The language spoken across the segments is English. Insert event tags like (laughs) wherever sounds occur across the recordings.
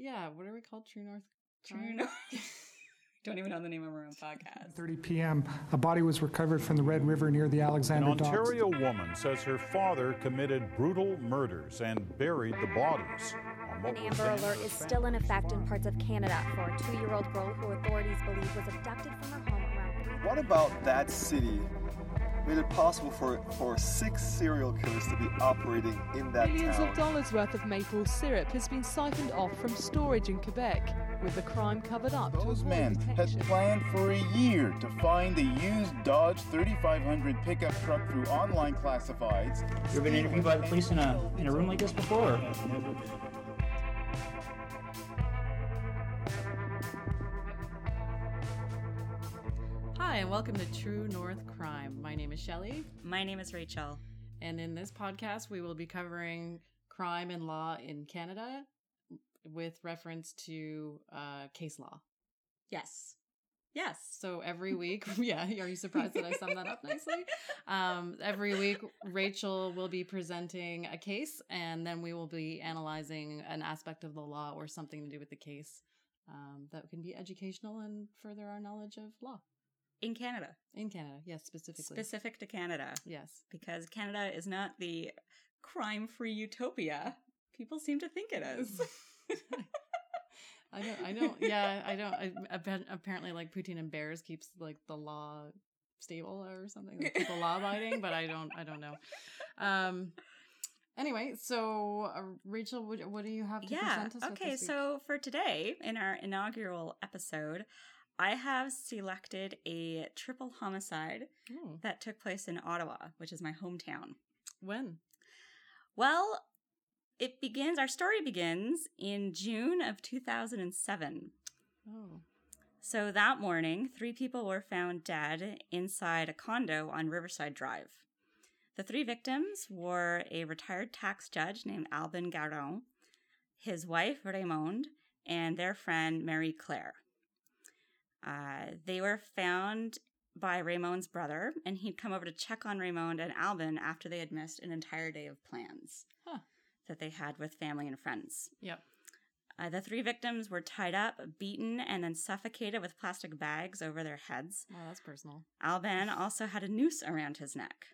yeah, what are we called? True North. True North. (laughs) Don't even know the name of our own podcast. 30 p.m., a body was recovered from the Red River near the An Alexander Docks. Ontario woman says her father committed brutal murders and buried the bodies. An Amber Alert is still in effect in parts of Canada for a two year old girl who authorities believe was abducted from her home around What about that city made it possible for, for six serial killers to be operating in that Millions town? of dollars worth of maple syrup has been siphoned off from storage in Quebec, with the crime covered up to Those avoid men had planned for a year to find a used Dodge 3500 pickup truck through online classifieds. You ever been interviewed by the police in a in a room like this before? or- Hi, and welcome to True North Crime. My name is Shelley, My name is Rachel. and in this podcast, we will be covering crime and law in Canada with reference to uh, case law. Yes. Yes. So every week, (laughs) yeah, are you surprised that I summed that up nicely? Um, every week, Rachel will be presenting a case, and then we will be analyzing an aspect of the law or something to do with the case um, that can be educational and further our knowledge of law In Canada, in Canada. Yes, specifically. specific to Canada, yes. because Canada is not the crime free utopia people seem to think it is. (laughs) I don't. I don't. Yeah, I don't. I, apparently, like Putin and bears keeps like the law stable or something. Like, people law abiding, but I don't. I don't know. Um. Anyway, so uh, Rachel, what, what do you have to yeah. present us Okay, so for today, in our inaugural episode, I have selected a triple homicide Oh, that took place in Ottawa, which is my hometown. when? Well, it begins, our story begins in June of 2007. Oh, So that morning, three people were found dead inside a condo on Riverside Drive. The three victims were a retired tax judge named Alban Garon, his wife Raymonde, and their friend Marie Claire. Uh, they were found by Raymonde's brother, and he'd come over to check on Raymonde and Alban after they had missed an entire day of plans Huh. that they had with family and friends. yep. Uh, the three victims were tied up, beaten, and then suffocated with plastic bags over their heads. Well, that's personal. Alban also had a noose around his neck.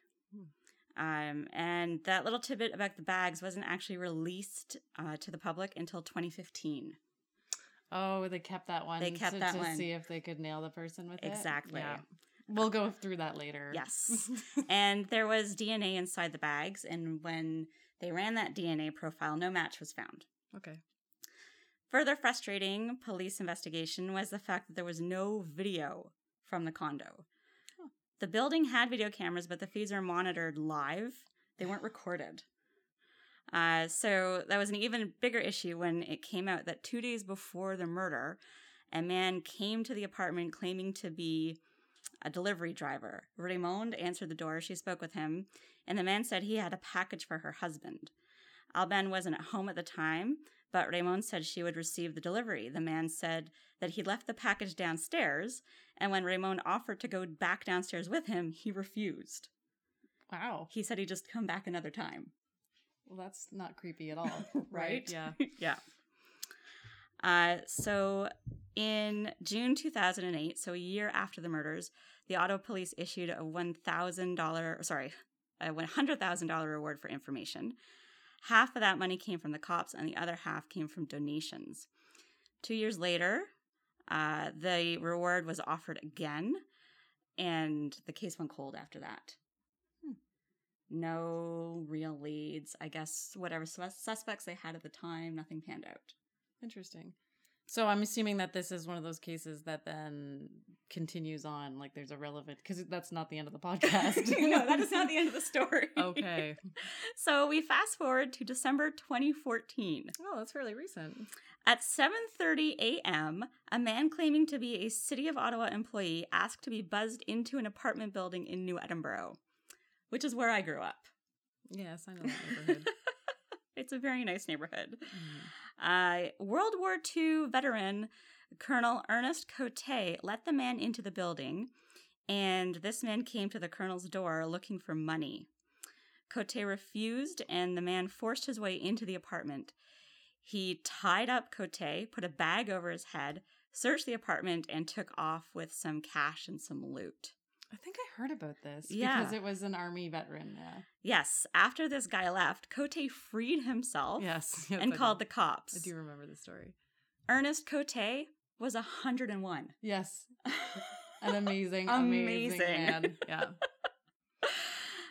Um, and that little tidbit about the bags wasn't actually released uh, to the public until 2015. Oh, they kept that one. They kept to, that to one. see if they could nail the person with it. Exactly. Yeah. We'll go through that later. Yes. (laughs) and there was DNA inside the bags, and when they ran that DNA profile, no match was found. okay. Further frustrating police investigation was the fact that there was no video from the condo. Huh. The building had video cameras, but the feeds were monitored live. They weren't (gasps) recorded. Uh, so that was an even bigger issue when it came out that two days before the murder, a man came to the apartment claiming to be a delivery driver. Raymonde answered the door. She spoke with him, and the man said he had a package for her husband. Alban wasn't at home at the time, but Raymonde said she would receive the delivery. The man said that he left the package downstairs, and when Raymonde offered to go back downstairs with him, he refused. Wow. He said he'd just come back another time. Well, that's not creepy at all, (laughs) Right? Yeah. (laughs) yeah. Uh, so in June 2008, so a year after the murders, the Ottawa police issued a $1,000, sorry, a $100,000 reward for information. Half of that money came from the cops, and the other half came from donations. Two years later, uh, the reward was offered again, and the case went cold after that. No real leads. I guess whatever sus- suspects they had at the time, nothing panned out. Interesting. So I'm assuming that this is one of those cases that then continues on, like there's a relevant because that's not the end of the (laughs) podcast. no, that is not the end of the story. okay. (laughs) So we fast forward to December 2014. Oh, that's fairly recent. At 7:30 a.m., a man claiming to be a City of Ottawa employee asked to be buzzed into an apartment building in New Edinburgh, which is where I grew up. Yes, I know that neighborhood. (laughs) It's a very nice neighborhood. Uh, World War II veteran Colonel Ernest Cote let the man into the building, and this man came to the colonel's door looking for money. Cote refused, and the man forced his way into the apartment. He tied up Cote, put a bag over his head, searched the apartment, and took off with some cash and some loot. I think I heard about this Yeah. because it was an army veteran. Yeah. Yes, after this guy left, Cote freed himself Yes. (laughs) yes and I called do. the cops. I do remember the story. Ernest Cote was 101. Yes. (laughs) An amazing, amazing, Amazing. man. Yeah. (laughs)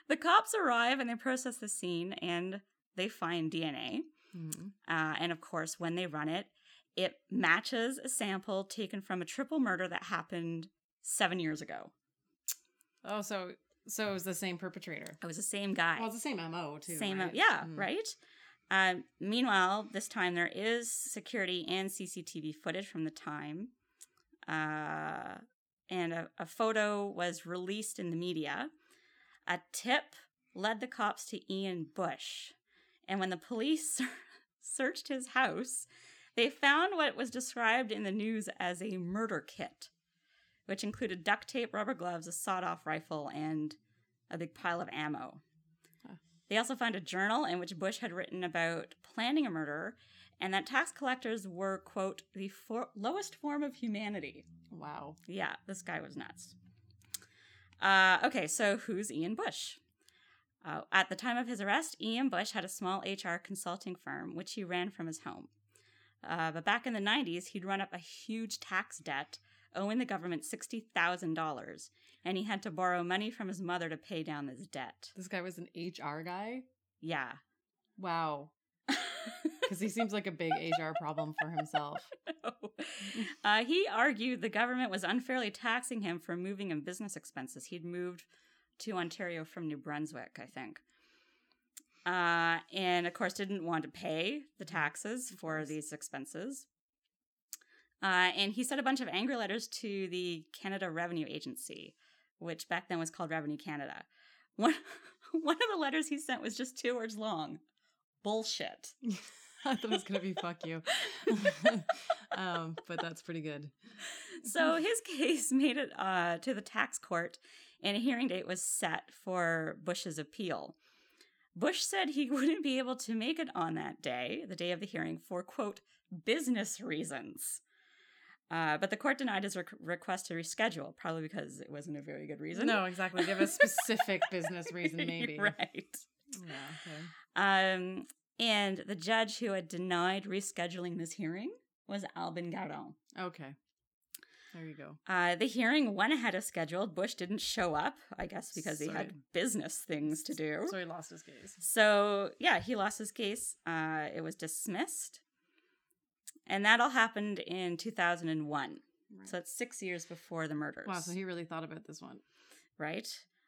The cops arrive and they process the scene and they find DNA. Mhm. Uh, and of course, when they run it, it matches a sample taken from a triple murder that happened seven years ago. Oh, so so it was the same perpetrator. It was the same guy. Well, it's the same MO too. Same, right? yeah, Mm. right. Um, meanwhile, this time there is security and CCTV footage from the time, uh, and a, a photo was released in the media. A tip led the cops to Ian Bush, and when the police (laughs) searched his house, they found what was described in the news as a murder kit, which included duct tape, rubber gloves, a sawed-off rifle, and a big pile of ammo. They also found a journal in which Bush had written about planning a murder and that tax collectors were, quote, the for- lowest form of humanity. Wow. Yeah, this guy was nuts. Uh, okay, so who's Ian Bush? Uh, at the time of his arrest, Ian Bush had a small HR consulting firm, which he ran from his home. Uh, but back in the 90s, he'd run up a huge tax debt, owing the government $60,000, and he had to borrow money from his mother to pay down this debt. This guy was an HR guy. Yeah. Wow. (laughs) Because he seems like a big HR problem for himself. (laughs) uh, he argued the government was unfairly taxing him for moving and business expenses. He'd moved to Ontario from New Brunswick, I think. Uh, and of course, didn't want to pay the taxes for these expenses. Uh, and he sent a bunch of angry letters to the Canada Revenue Agency, which back then was called Revenue Canada. (laughs) One, one of the letters he sent was just two words long bullshit. (laughs) I thought it was gonna be fuck you. (laughs) um, but that's pretty good. so his case made it uh, to the tax court, and a hearing date was set for Bush's appeal. Bush said he wouldn't be able to make it on that day, the day of the hearing, for quote business reasons. Uh, but the court denied his rec- request to reschedule, probably because it wasn't a very good reason. No, exactly. Give a specific (laughs) business reason, maybe. right. Yeah. Okay. Um, and the judge who had denied rescheduling this hearing was Alban Garon. Okay. There you go. Uh, the hearing went ahead as scheduled. Bush didn't show up, I guess, because he had business things to do. So he lost his case. So, yeah, he lost his case. Uh, it was dismissed. And that all happened in 2001. So it's six years before the murders. Wow. So he really thought about this one. right?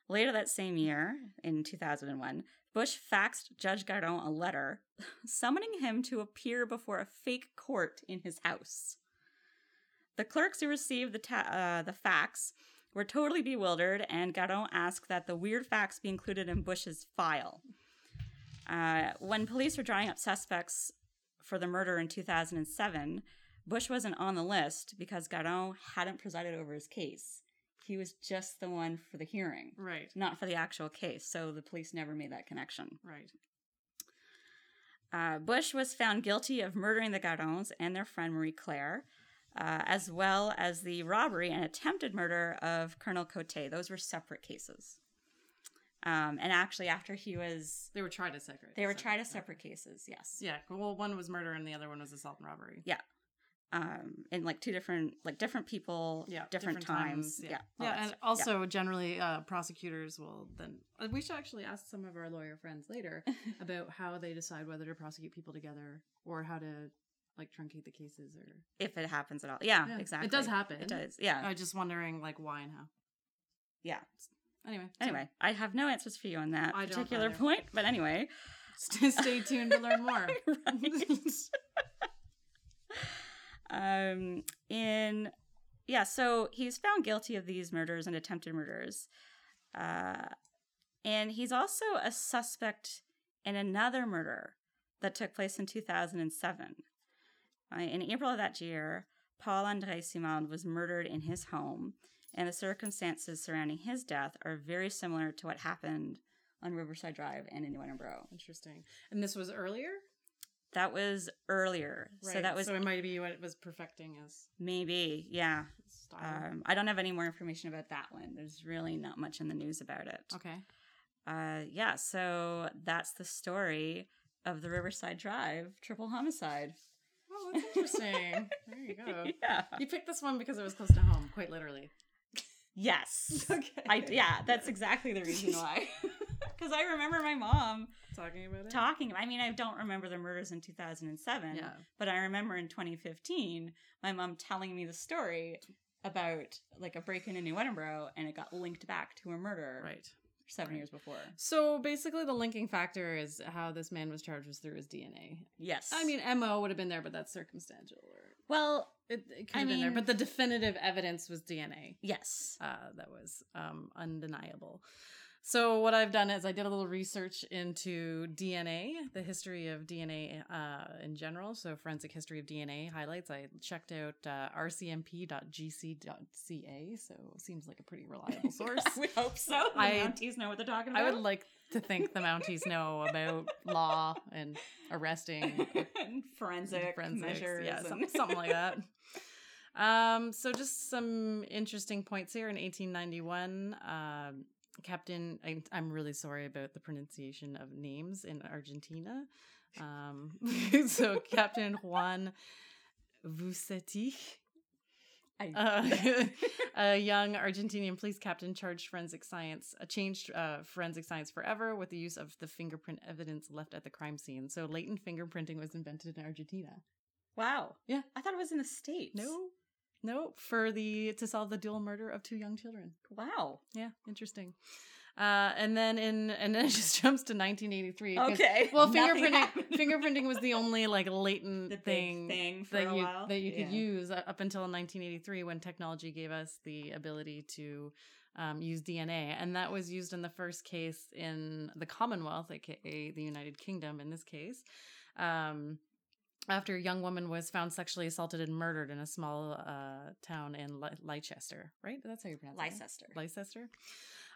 Later that same year, in 2001, Bush faxed Judge Garon a letter (laughs) summoning him to appear before a fake court in his house. The clerks who received the, ta- uh, the fax were totally bewildered, and Garon asked that the weird fax be included in Bush's file. Uh, when police were drawing up suspects for the murder in 2007, Bush wasn't on the list because Garon hadn't presided over his case. He was just the one for the hearing, Right. not for the actual case, so the police never made that connection. Right. Uh, Bush was found guilty of murdering the Garons and their friend Marie Claire, uh, as well as the robbery and attempted murder of Colonel Cote. Those were separate cases. Um, and actually, after he was, They were tried as separate. they were separate, tried as yeah. separate cases. Yes. Yeah. Well, one was murder and the other one was assault and robbery. Yeah. Um, in like two different, like different people, Yeah. different, times. Yeah. Yeah. Yeah. and stuff. also, generally, uh, prosecutors will then. uh, We should actually ask some of our lawyer friends later (laughs) about how they decide whether to prosecute people together or how to like truncate the cases or. if it happens at all. Yeah, Yeah, exactly. It does happen. It does. Yeah. I was just wondering, like, why and how. yeah. Anyway. Anyway, I have no answers for you on that I particular point, but anyway. st- stay tuned to learn more. (laughs) um in yeah so he's found guilty of these murders and attempted murders uh and he's also a suspect in another murder that took place in 2007 uh, in april of that year paul andre Simon was murdered in his home and the circumstances surrounding his death are very similar to what happened on riverside drive and in New Edinburgh. Interesting. And this was earlier. That was earlier. So that was so it might be what it was perfecting as maybe, yeah. Um, I don't have any more information about that one. There's really not much in the news about it. okay. Uh, yeah, so that's the story of the Riverside Drive triple homicide. Oh, that's interesting. there you go. (laughs) yeah. You picked this one because it was close to home, quite literally. Yes. (laughs) Okay. I yeah, that's exactly the reason why. (laughs) Because I remember my mom Talking about it. talking. I mean, I don't remember the murders in 2007, Yeah. but I remember in 2015 my mom telling me the story about like a break-in in New Edinburgh, and it got linked back to a murder Right. seven years before. So basically, the linking factor is how this man was charged was through his DNA. Yes. I mean, MO would have been there, but that's circumstantial. Or well, it, it could I have been there, but the definitive evidence was DNA. yes. uh, that was um, undeniable. So what I've done is I did a little research into DNA, the history of DNA uh, in general. So forensic history of DNA highlights. I checked out uh, rcmp.gc.ca. So it seems like a pretty reliable (laughs) source. we hope so. The I- Mounties know what they're talking about. I would like to think the Mounties know about law and arresting and forensic forensics, measures. yeah, and- some, something like that. Um, so just some interesting points here. In 1891, um, Captain, I, I'm really sorry about the pronunciation of names in Argentina. Um, (laughs) so Captain Juan Vucetich, uh, (laughs) a young Argentinian police captain charged forensic science, uh, changed uh, forensic science forever with the use of the fingerprint evidence left at the crime scene. So latent fingerprinting was invented in Argentina. wow. Yeah. I thought it was in the states. No, no, for the to solve the dual murder of two young children. Wow. Yeah, interesting. Uh, and then in and then it just (laughs) jumps to 1983. Okay. Well, Nothing fingerprinting happened. fingerprinting was the only like latent The thing, thing for that a you while. that you could Yeah. use up until 1983 when technology gave us the ability to um, use DNA, and that was used in the first case in the Commonwealth, aka the United Kingdom. In this case. Um, after a young woman was found sexually assaulted and murdered in a small uh, town in Le- Leicester, right? That's how you pronounce it. Leicester. Leicester.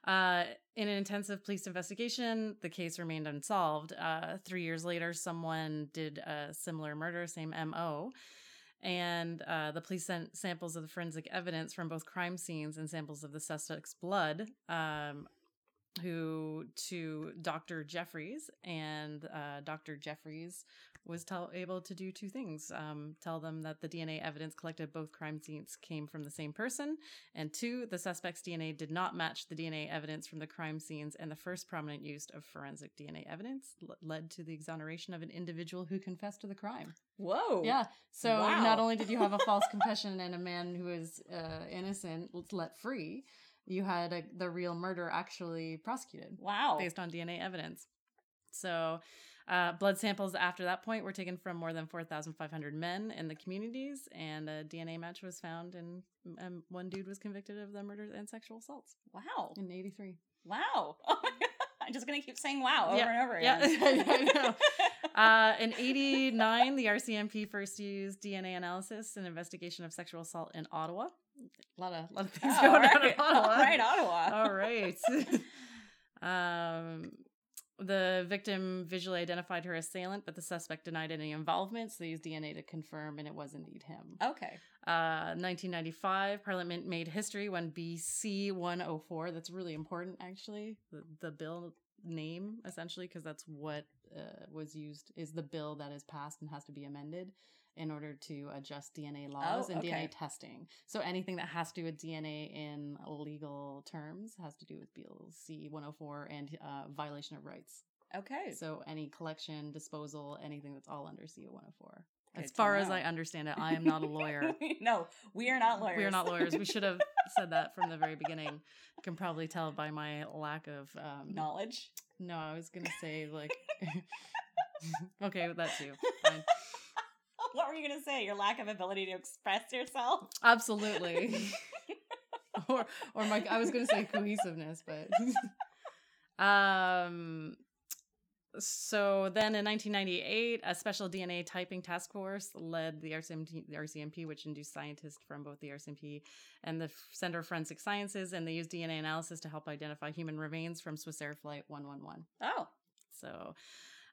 Uh, in an intensive police investigation, the case remained unsolved. Uh, three years later, someone did a similar murder, same MO. And uh, the police sent samples of the forensic evidence from both crime scenes and samples of the suspect's blood um, who to Dr. Jeffreys, and uh, Dr. Jeffreys was tell, able to do two things: um, tell them that the DNA evidence collected both crime scenes came from the same person, and two, the suspect's DNA did not match the DNA evidence from the crime scenes, and the first prominent use of forensic DNA evidence l- led to the exoneration of an individual who confessed to the crime. Whoa. Yeah. So Wow. not only did you have a false (laughs) confession and a man who is uh, innocent let free, you had a, the real murder actually prosecuted Wow. based on DNA evidence. So, uh, blood samples after that point were taken from more than 4,500 men in the communities, and a DNA match was found, and um, one dude was convicted of the murders and sexual assaults Wow. in 83. Wow. Oh my God. I'm just going to keep saying wow over Yeah. and over Yeah, again. (laughs) I know. Uh, in 89, the RCMP first used DNA analysis in investigation of sexual assault in Ottawa. A lot of, lot of things Oh, going on in. Ottawa. All right, Ottawa. All right. (laughs) um, the victim visually identified her assailant, but the suspect denied any involvement, so they used DNA to confirm, and it was indeed him. Okay. Uh, 1995, Parliament made history when BC 104, that's really important actually, the, the bill name essentially, because that's what uh, was used, is the bill that is passed and has to be amended in order to adjust DNA laws Oh, and okay. DNA testing. So anything that has to do with DNA in legal terms has to do with Bill C 104 and uh, violation of rights. Okay. So any collection, disposal, anything that's all under C 104. As far as. I understand it, I am not a lawyer. (laughs) no, we are not lawyers. We are not lawyers. We should have (laughs) said that from the very beginning. You can probably tell by my lack of um, knowledge. No, I was gonna say like, (laughs) okay, with that too. Fine. What were you going to say? Your lack of ability to express yourself? Absolutely. or or my I was gonna say cohesiveness, but um so then in 1998, a special DNA typing task force led the RCMP, the RCMP, which induced scientists from both the RCMP and the Center of Forensic Sciences, and they used DNA analysis to help identify human remains from Swissair Flight 111. Oh. So,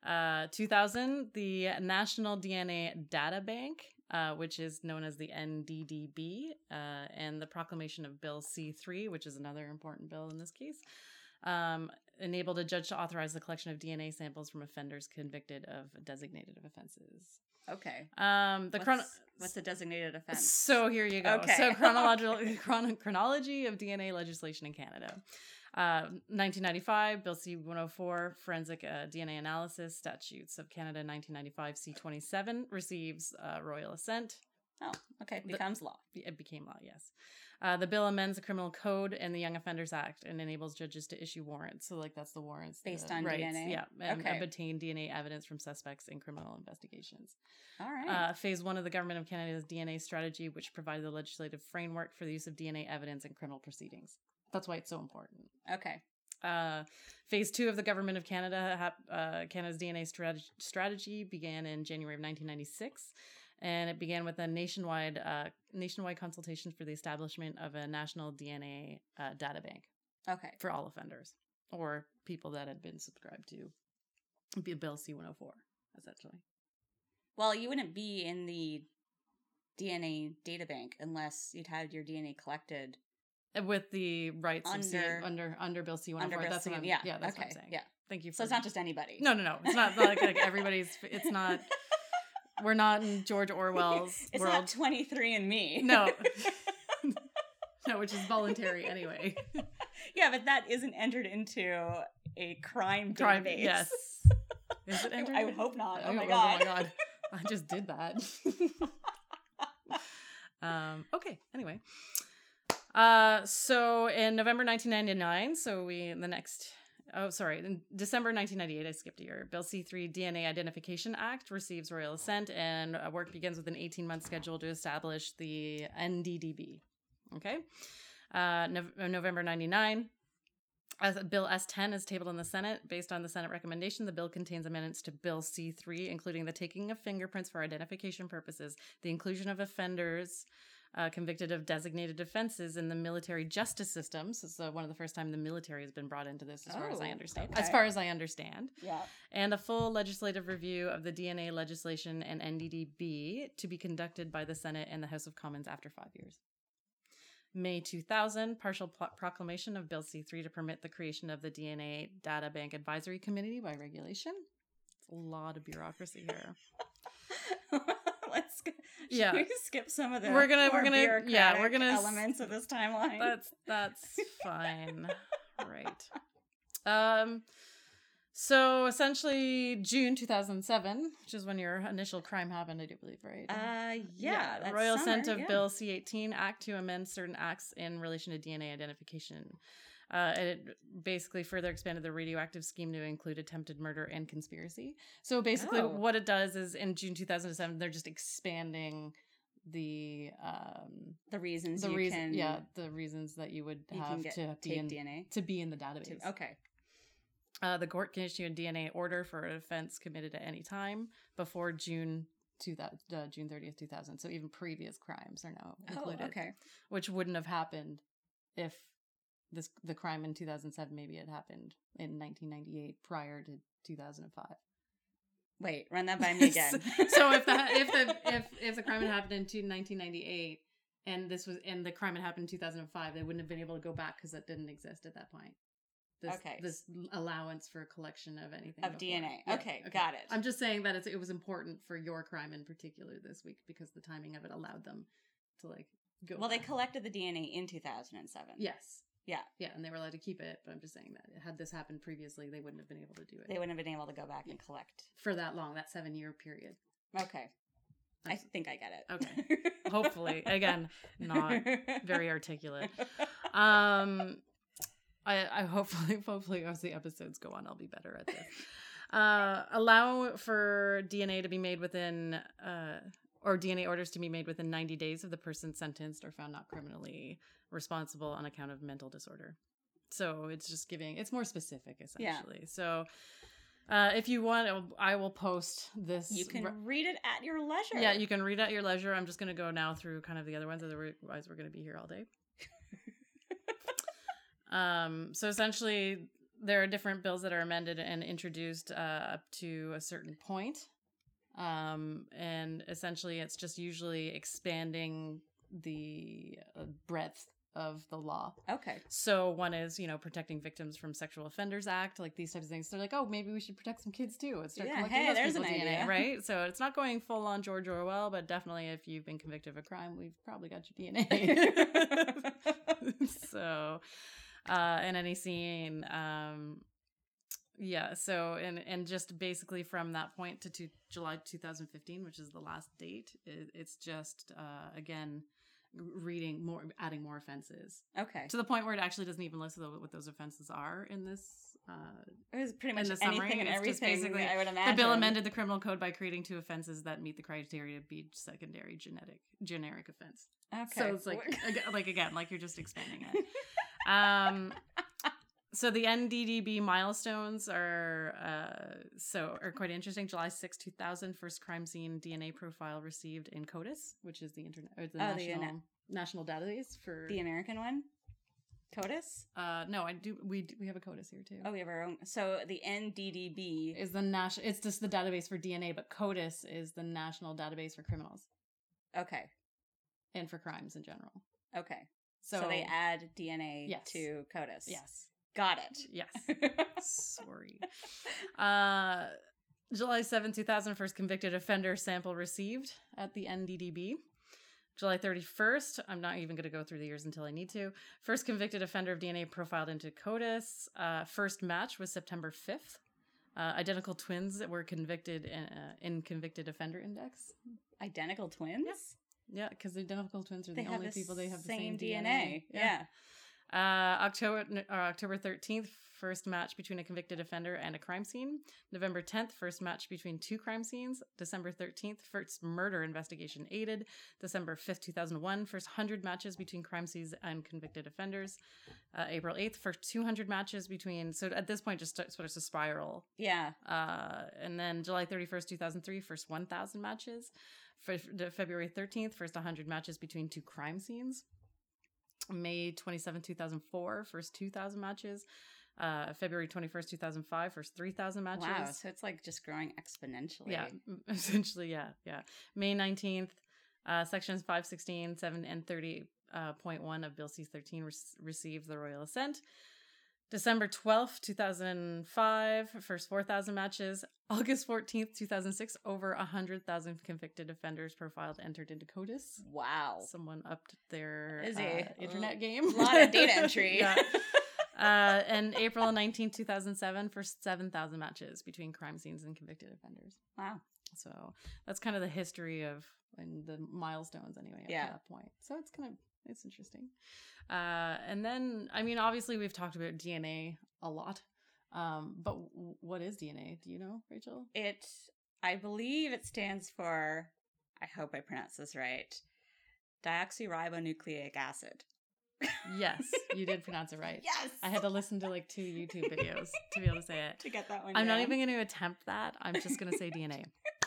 Uh, 2000, the National DNA Data Bank, uh, which is known as the NDDB, uh, and the proclamation of Bill C3, which is another important bill in this case, um, enabled a judge to authorize the collection of DNA samples from offenders convicted of designated offenses. Okay. Um, the what's, chron- what's the designated offense? So here you go. Okay. (laughs) So chronological chron- chronology of DNA legislation in Canada. Uh, 1995, Bill C 104, Forensic uh, DNA Analysis Statutes of Canada, 1995 C 27 receives uh, royal assent. Oh, okay. Becomes law. It became law, yes. Uh, the bill amends the Criminal Code and the Young Offenders Act and enables judges to issue warrants. So, like, that's the warrants Based the on rights, DNA? Yeah, and Okay. obtain DNA evidence from suspects in criminal investigations. All right. Uh, phase one of the Government of Canada's DNA strategy, which provided the legislative framework for the use of DNA evidence in criminal proceedings. That's why it's so important. okay. Uh, phase two of the Government of Canada, uh, Canada's DNA strategy, strategy began in January of 1996, and it began with a nationwide uh, nationwide consultation for the establishment of a national DNA uh, data bank Okay. for all offenders or people that had been subscribed to Bill C 104, essentially. Well, you wouldn't be in the DNA data bank unless you'd had your DNA collected Uh, With the rights of C- Under- under under Bill C 104. that's C. what I'm, Yeah. yeah, that's okay. what I'm saying. Yeah. Thank you. So it's not just anybody. No, no, no. It's not, not like, like everybody's. It's not. (laughs) We're not in George Orwell's (laughs) it's world. not 23 and me. No. (laughs) no, which is voluntary anyway. (laughs) yeah, but that isn't entered into a crime Crime, database. yes. Is it entered? I would hope not. Oh I my god. Oh my god. I just did that. um, okay, anyway. Uh, so in November 1999, so we, the next, oh, sorry, in December 1998, I skipped a year. Bill C3 DNA Identification Act receives royal assent, and uh, work begins with an 18 month schedule to establish the NDDB. Okay. Uh, Nov- November 99, as Bill S10 is tabled in the Senate. Based on the Senate recommendation, the bill contains amendments to Bill C3, including the taking of fingerprints for identification purposes, the inclusion of offenders uh, convicted of designated offenses in the military justice system. So it's uh, one of the first time the military has been brought into this, as far as I Oh, understand. okay. As far as I understand. Yeah. And a full legislative review of the DNA legislation and NDDB to be conducted by the Senate and the House of Commons after five years. May 2000, partial pl- proclamation of Bill C3 to permit the creation of the DNA Data Bank Advisory Committee by regulation. It's a lot of bureaucracy here. (laughs) (laughs) Should Yeah. we skip some of the We're gonna- more we're gonna- yeah, we're gonna elements of this timeline. That's that's (laughs) fine. right. Um so essentially June 2007, which is when your initial crime happened, I do believe, right? uh yeah, that's Royal Assent of yeah. Bill C 18 Act to amend certain acts in relation to DNA identification. Uh, it basically further expanded the radioactive scheme to include attempted murder and conspiracy. So basically, Oh. what it does is in June 2007, they're just expanding the um the reasons the reason yeah the reasons that you would you have get to be in DNA. to be in the database. Okay. Uh, the court can issue a DNA order for an offense committed at any time before June. 2000, uh, June 30th, 2000. So even previous crimes are now included. Oh, okay. Which wouldn't have happened if this the crime in 2007 maybe it happened in 1998 prior to 2005. Wait, run that by (laughs) me again. so if the if the if if the crime had happened in 1998 and this was and the crime had happened in 2005, they wouldn't have been able to go back because that didn't exist at that point. This, Okay. This allowance for collection of anything Of before. DNA. Okay, got it. I'm just saying that it's, it was important for your crime in particular this week because the timing of it allowed them to like go. well, they collected the DNA in 2007. Yes. Yeah. Yeah, and they were allowed to keep it, but I'm just saying that had this happened previously, they wouldn't have been able to do it They wouldn't have been able to go back and collect. for that long, that seven year period. Okay. I think I get it. Okay. (laughs) Hopefully, again, not very articulate. Um, I, I hopefully, (laughs) hopefully, as the episodes go on, I'll be better at this. Uh, allow for DNA to be made within, uh, or DNA orders to be made within 90 days of the person sentenced or found not criminally responsible on account of mental disorder. So it's just giving, it's more specific Yeah. essentially. So. Uh, if you want, I will post this. You can re- read it at your leisure. yeah, you can read at your leisure. I'm just going to go now through kind of the other ones, otherwise we're going to be here all day. (laughs) um, so essentially, there are different bills that are amended and introduced uh, up to a certain point. Um, and essentially, it's just usually expanding the uh, breadth of the law. Okay. So one is, you know, protecting victims from sexual offenders act, like these types of things. They're like, oh, maybe we should protect some kids too and start Yeah, collecting hey, those there's people's an DNA, (laughs) right? So it's not going full on George Orwell, but definitely if you've been convicted of a crime, we've probably got your DNA. (laughs) so, uh, in any scene, um, yeah. So and and just basically from that point to, to July 2015, which is the last date, it, it's just uh, again reading more, adding more offenses Okay. to the point where it actually doesn't even list what those offenses are in this. Uh, It was pretty in much the summary. anything and It's everything. basically I would imagine the bill amended the criminal code by creating two offenses that meet the criteria to be secondary genetic generic offense. Okay. So it's like (laughs) aga- like again, like you're just expanding it. (laughs) Um, so the NDDB milestones are uh, so are quite interesting. July 6, 2000, first crime scene DNA profile received in CODIS, which is the internet or the Oh, the national national database for the American one, CODIS. uh no, I do we we have a CODIS here too. Oh, we have our own. So the NDDB Is the national it's just the database for DNA, but CODIS is the national database for criminals Okay. and for crimes in general. Okay. So, So, they add DNA Yes. to CODIS. Yes. Got it. (laughs) Yes. (laughs) Sorry. Uh July 7, 2000, first convicted offender sample received at the NDDB. July 31st, I'm not even going to go through the years until I need to. First convicted offender of DNA profiled into CODIS. Uh, first match was September 5th. Uh, identical twins that were convicted in, uh, in convicted offender index. Identical twins. Yeah, because identical twins are They the only people they have the same same, DNA. Yeah. Uh, October uh, October thirteenth, first match between a convicted offender and a crime scene. November tenth, first match between two crime scenes. December thirteenth, first murder investigation aided. December fifth, two thousand one, first hundred matches between crime scenes and convicted offenders. Uh, April eighth, first two hundred matches between. So at this point, just start- sort of a spiral. Yeah. Uh, and then July 31st, 2003, first 1,000 matches. Fe- February 13th, first 100 matches between two crime scenes. May 27th, 2004, first 2,000 matches. Uh, February 21st, 2005, first 3,000 matches. Wow. So it's like just growing exponentially. Yeah, (laughs) essentially, yeah, yeah. May 19th, uh, sections 516, 7, and 30.1 uh, point of Bill C 13 re- received the royal assent. December 12th, 2005, first 4,000 matches. (laughs) August 14th, 2006, over 100,000 convicted offenders profiled entered into CODIS. Wow. Someone upped their uh, internet A game. A lot of data (laughs) entry. yeah. (laughs) Uh, and April 19, 2007, for 7,000 matches between crime scenes and convicted offenders. Wow. So that's kind of the history of and the milestones anyway up Yeah. to that point. So it's kind of it's interesting. Uh, and then I mean, obviously we've talked about DNA a lot. Um, but w- what is DNA? Do you know, Rachel? It, I believe it stands for, I hope I pronounce this right, deoxyribonucleic acid. Yes, (laughs) you did pronounce it right. Yes. I had to listen to like two YouTube videos to be able to say it. (laughs) To get that one I'm not even going to attempt that. I'm just going to say DNA. (laughs)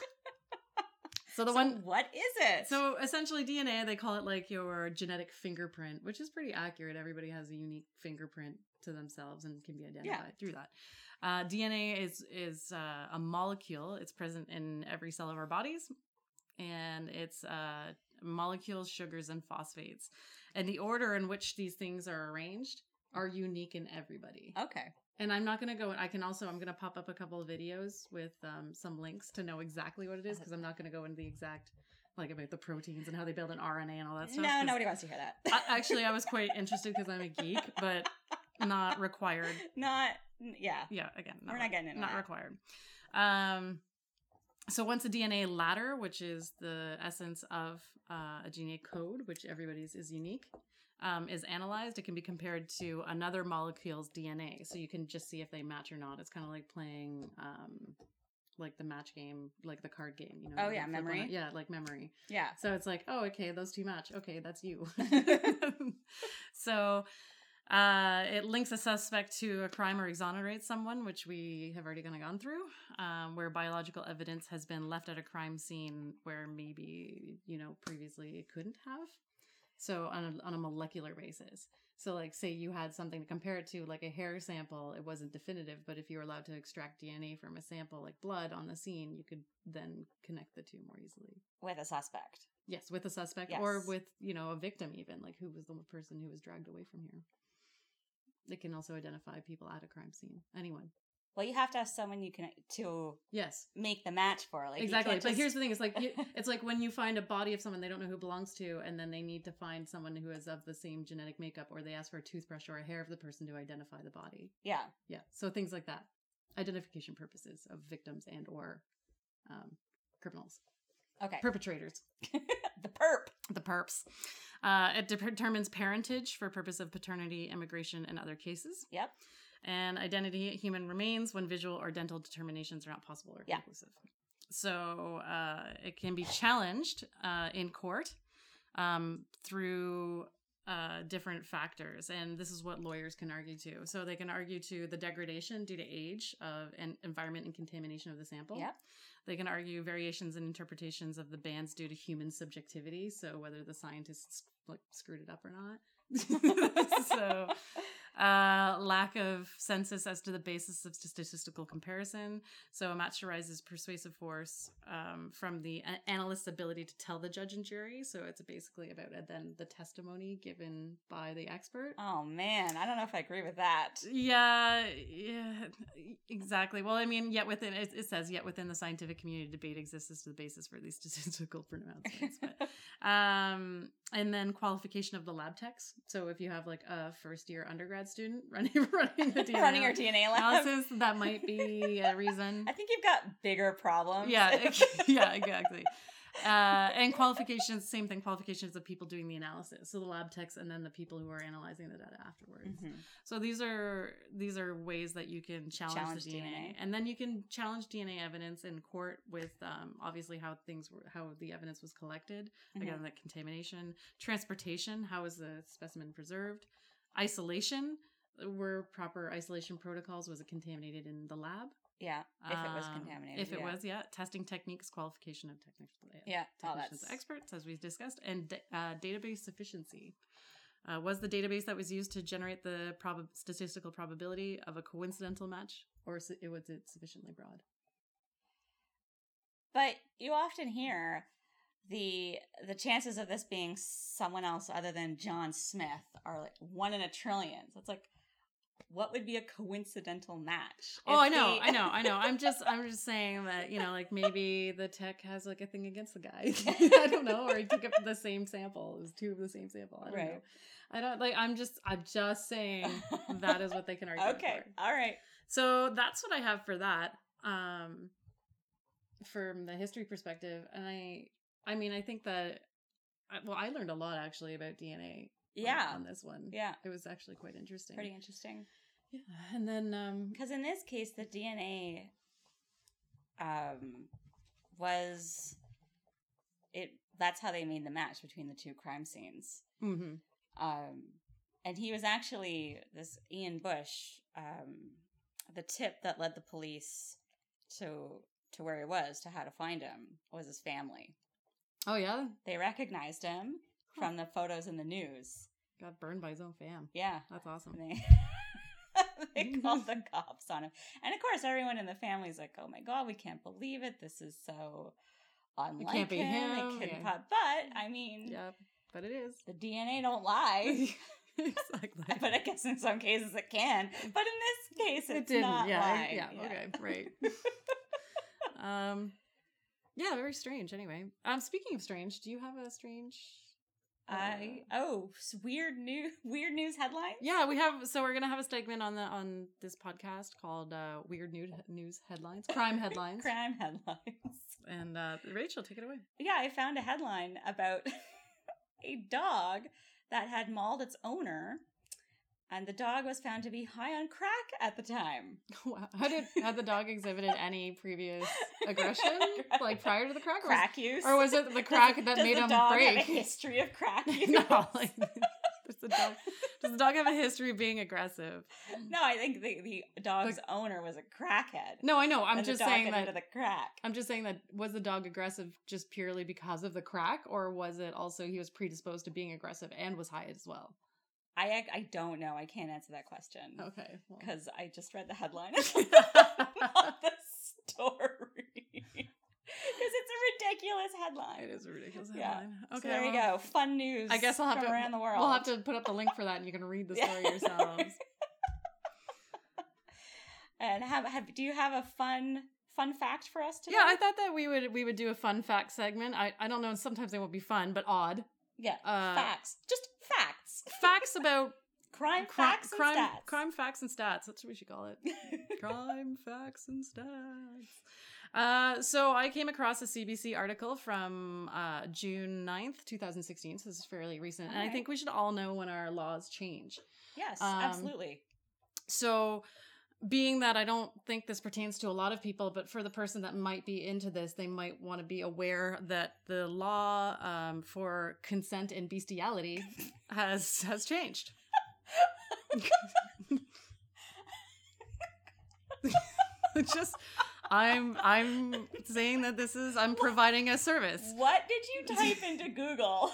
So the So one what is it? So essentially, DNA, they call it like your genetic fingerprint, which is pretty accurate. Everybody has a unique fingerprint to themselves and can be identified through that. Uh, DNA is is uh, a molecule. It's present in every cell of our bodies, and it's uh, molecules, sugars, and phosphates. And the order in which these things are arranged are unique in everybody. okay. And I'm not going to go. I can also. I'm going to pop up a couple of videos with um, some links to know exactly what it is because I'm not going to go into the exact like about the proteins and how they build an RNA and all that stuff. No, nobody wants to hear that. I, actually, I was quite interested because I'm a geek, but not required. (laughs) not, yeah. Yeah, again, We're not getting into not that. required. Um, so once a DNA ladder, which is the essence of uh, a DNA code, which everybody's is unique, um, is analyzed, it can be compared to another molecule's DNA. So you can just see if they match or not. It's kind of like playing. Um, like the match game, like the card game, you know. Oh, yeah, memory. Yeah, like memory. Yeah. So it's like, oh, okay, those two match. Okay, that's you. (laughs) (laughs) so uh, it links a suspect to a crime or exonerates someone, which we have already kind of gone through, um, where biological evidence has been left at a crime scene where maybe, you know, previously it couldn't have. So on a, on a molecular basis. So like say you had something to compare it to like a hair sample, it wasn't definitive, but if you were allowed to extract DNA from a sample like blood on the scene, you could then connect the two more easily. With a suspect. Yes, with a suspect or with, you know, a victim even, like who was the person who was dragged away from here. It can also identify people at a crime scene. Anyone. Well, you have to have someone you can to Yes. make the match for. Like exactly. But just- here's the thing: it's like you, (laughs) it's like when you find a body of someone they don't know who belongs to, and then they need to find someone who is of the same genetic makeup, or they ask for a toothbrush or a hair of the person to identify the body. yeah. Yeah. So things like that, identification purposes of victims and or um, criminals, Okay. perpetrators, (laughs) the perp. the perps. Uh, it de- determines parentage for purpose of paternity, immigration, and other cases. Yep. And identity human remains when visual or dental determinations are not possible or Yeah. conclusive. So uh, it can be challenged uh, in court um, through uh, different factors, and this is what lawyers can argue to. So they can argue to the degradation due to age of and environment and contamination of the sample. Yep. They can argue variations in interpretations of the bands due to human subjectivity. So whether the scientists like screwed it up or not. (laughs) so uh, lack of census as to the basis of statistical comparison. So a match arises persuasive force um, from the analyst's ability to tell the judge and jury. So it's basically about uh, then the testimony given by the expert. Oh man, I don't know if I agree with that. Yeah, yeah, exactly. Well, I mean, yet within it, it says yet within the scientific community, debate exists as to the basis for these (laughs) statistical pronouncements. But, um, and then qualification of the lab techs. So if you have like a first year undergrad student running (laughs) running the DNA Running our DNA lab. analysis, that might be a (laughs) reason. I think you've got bigger problems. Yeah, (laughs) yeah, exactly. Uh, and qualifications, same thing. Qualifications of people doing the analysis, so the lab techs, and then the people who are analyzing the data afterwards. Mhm. So these are these are ways that you can challenge, Challenge the DNA. DNA. and then you can challenge DNA evidence in court with um, obviously how things were, how the evidence was collected. Again, Mhm. that contamination, transportation, how is the specimen preserved, isolation. Were proper isolation protocols? Was it contaminated in the lab? Yeah, if it was Um, contaminated. If it yeah. was, yeah. Testing techniques, qualification of technical Yeah, oh, technicians, experts, as we discussed, and uh, database sufficiency. Uh, was the database that was used to generate the prob- statistical probability of a coincidental match, or was it sufficiently broad? But you often hear the the chances of this being someone else other than John Smith are like one in a trillion. So it's like, what would be a coincidental match? Oh, I know, the- I know, I know. I'm just, I'm just saying that you know, like maybe the tech has like a thing against the guy. (laughs) I don't know, or he took up the same sample. It was two of the same sample. I don't know. Right. I don't like. I'm just, I'm just saying that is what they can argue. (laughs) okay, for. all right. So that's what I have for that. Um from the history perspective. And I I mean I think that well I learned a lot actually about DNA on- Yeah. on, this one. Yeah. It was actually quite interesting. Pretty interesting. Yeah. And then um Because in this case, the DNA um, was it. That's how they made the match between the two crime scenes. mhm. Um, and he was actually this Ian Bush. Um, the tip that led the police to to where he was to how to find him was his family. Oh yeah, They recognized him from the photos in the news. got burned by his own fam. Yeah, That's awesome. and they (laughs) they (laughs) called the cops on him, and of course, everyone in the family's like, "Oh my god, we can't believe it! This is so unlike can't be him. him, It couldn't yeah. po-" But I mean, Yeah, but it is. the DNA don't lie. (laughs) exactly. but I guess in some cases it can. But in this case, it it's didn't. not yeah, lying. yeah, okay, right. um yeah, very strange anyway. Um speaking of strange, do you have a strange I oh weird news (laughs) weird news headlines. Yeah, we have. So we're gonna have a segment on the on this podcast called uh, "Weird Nude News Headlines," crime headlines. (laughs) crime headlines. And uh, Rachel, take it away. Yeah, I found a headline about (laughs) a dog that had mauled its owner, and the dog was found to be high on crack at the time. (laughs) Wow. How did had the dog exhibited any previous (laughs) aggression, like prior to the crack, or was- Crack use, or was it the crack Does- that does made the him dog break? Have a history of crack (laughs) use. no, like, does the dog does the dog have a history of being aggressive? No, I think the, the dog's owner was a crackhead. No, I know. I'm just the saying that the crack. I'm just saying that was the dog aggressive just purely because of the crack, or was it also he was predisposed to being aggressive and was high as well? I I don't know. I can't answer that question. Okay, well. Because I just read the headline (laughs) of (laughs) the story. (laughs) Because it's a ridiculous headline. It is a ridiculous Yeah. headline. So Okay, there you go. Fun news. I guess I'll have from to around the world. We'll have to put up the link for that, and you can read the story yourselves. And have have do you have a fun fun fact for us today? Yeah, I thought that we would we would do a fun fact segment. I I don't know. Sometimes they won't be fun, but odd yeah. uh, facts. Just facts. Facts about Crime cri- facts and crime stats. crime facts and stats. That's what we should call it. (laughs) crime facts and stats. Uh, so I came across a CBC article from uh, June 9th, 2016. So this is fairly recent. And I think we should all know when our laws change. Yes, Um, absolutely. So, being that I don't think this pertains to a lot of people, but for the person that might be into this, they might want to be aware that the law um, for consent and bestiality (laughs) has has changed. (laughs) Just, I'm I'm saying that this is I'm providing a service. What did you type into Google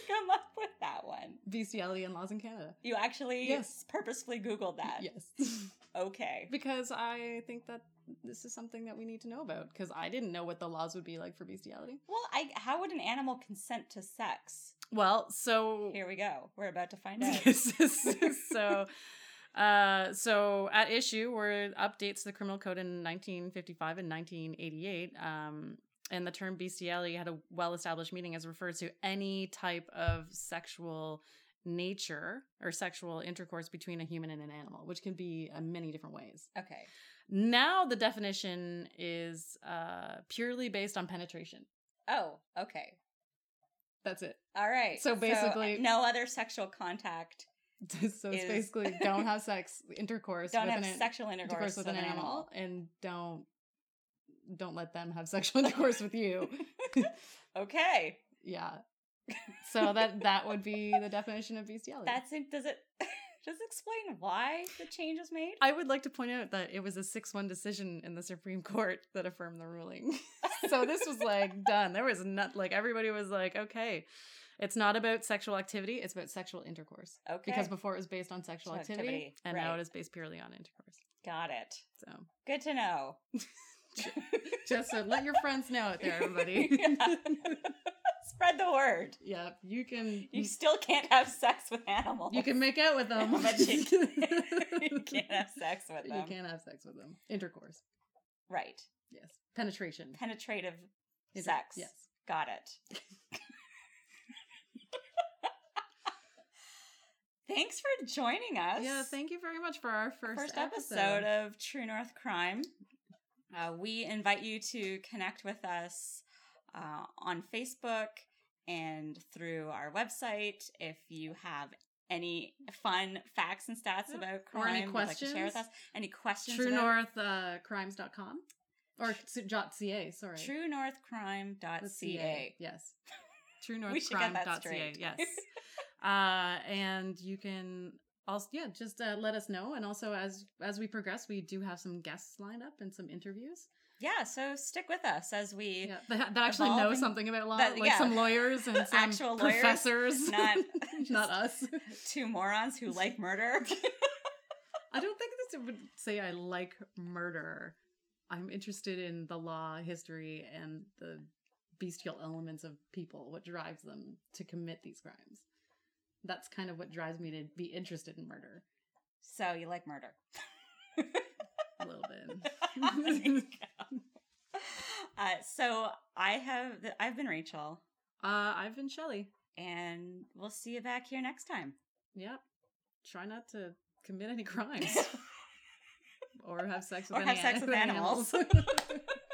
to come up with that one? Bestiality and laws in Canada. You actually Yes. purposefully Googled that. Yes. (laughs) Okay. because I think that this is something that we need to know about because I didn't know what the laws would be like for bestiality. Well, I how would an animal consent to sex? Well, so Here we go. We're about to find (laughs) out. so uh so at issue were updates to the criminal code in 1955 and 1988 um and the term bestiality had a well-established meaning as refers to any type of sexual nature or sexual intercourse between a human and an animal which can be uh, many different ways Okay. now the definition is uh purely based on penetration Oh, okay. that's it All right. So basically- no other sexual contact. (laughs) so it's Is- basically don't have sex (laughs) intercourse Don't with have an sexual intercourse, with an animal, and don't don't let them have sexual (laughs) intercourse with you (laughs) okay. yeah so that that would be the definition of bestiality That's it. Does it (laughs) does it explain why the change was made? i would like to point out that it was a 6-1 decision in the supreme court that affirmed the ruling so this was like done there was not like everybody was like okay it's not about sexual activity it's about sexual intercourse Okay. because before it was based on sexual Sexual activity, activity, and now it is based purely on intercourse Got it. so Good to know. Just so let your friends know out there everybody (laughs) Yeah. Spread the word. yeah you can You still can't have sex with animals. you can make out with them (laughs) But you, (laughs) you can't have sex with them. You can't have sex with them intercourse Right. yes penetration Penetrative Inter- sex. yes Got it. Thanks for joining us. yeah thank you very much for our first, First episode of True North Crime. Uh, we invite you to connect with us uh, on Facebook and through our website. If you have any fun facts and stats Yeah. about crime, Or any you'd like to share with us, any questions, true north uh, crimes.com or ca sorry. TrueNorthCrime.ca. .ca, yes. True north We should get crime.ca yes. (laughs) Uh and you can also yeah just uh, let us know and also as as we progress we do have some guests lined up and some interviews Yeah, so stick with us as we yeah that, that actually know Evolving- something about law that- like yeah. some lawyers and (laughs) some Actual lawyers, professors not- (laughs) not us (laughs) two morons who like murder. I don't think this would say I like murder. I'm interested in the law, history, and the bestial elements of people, what drives them to commit these crimes. That's kind of what drives me to be interested in murder. so you like murder. A little bit. There you go. uh, so I have I've been Rachel, Uh, I've been Shelley. and we'll see you back here next time. Yep. Try not to commit any crimes (laughs) or have sex with Or any have sex with (laughs) animals. animals. (laughs)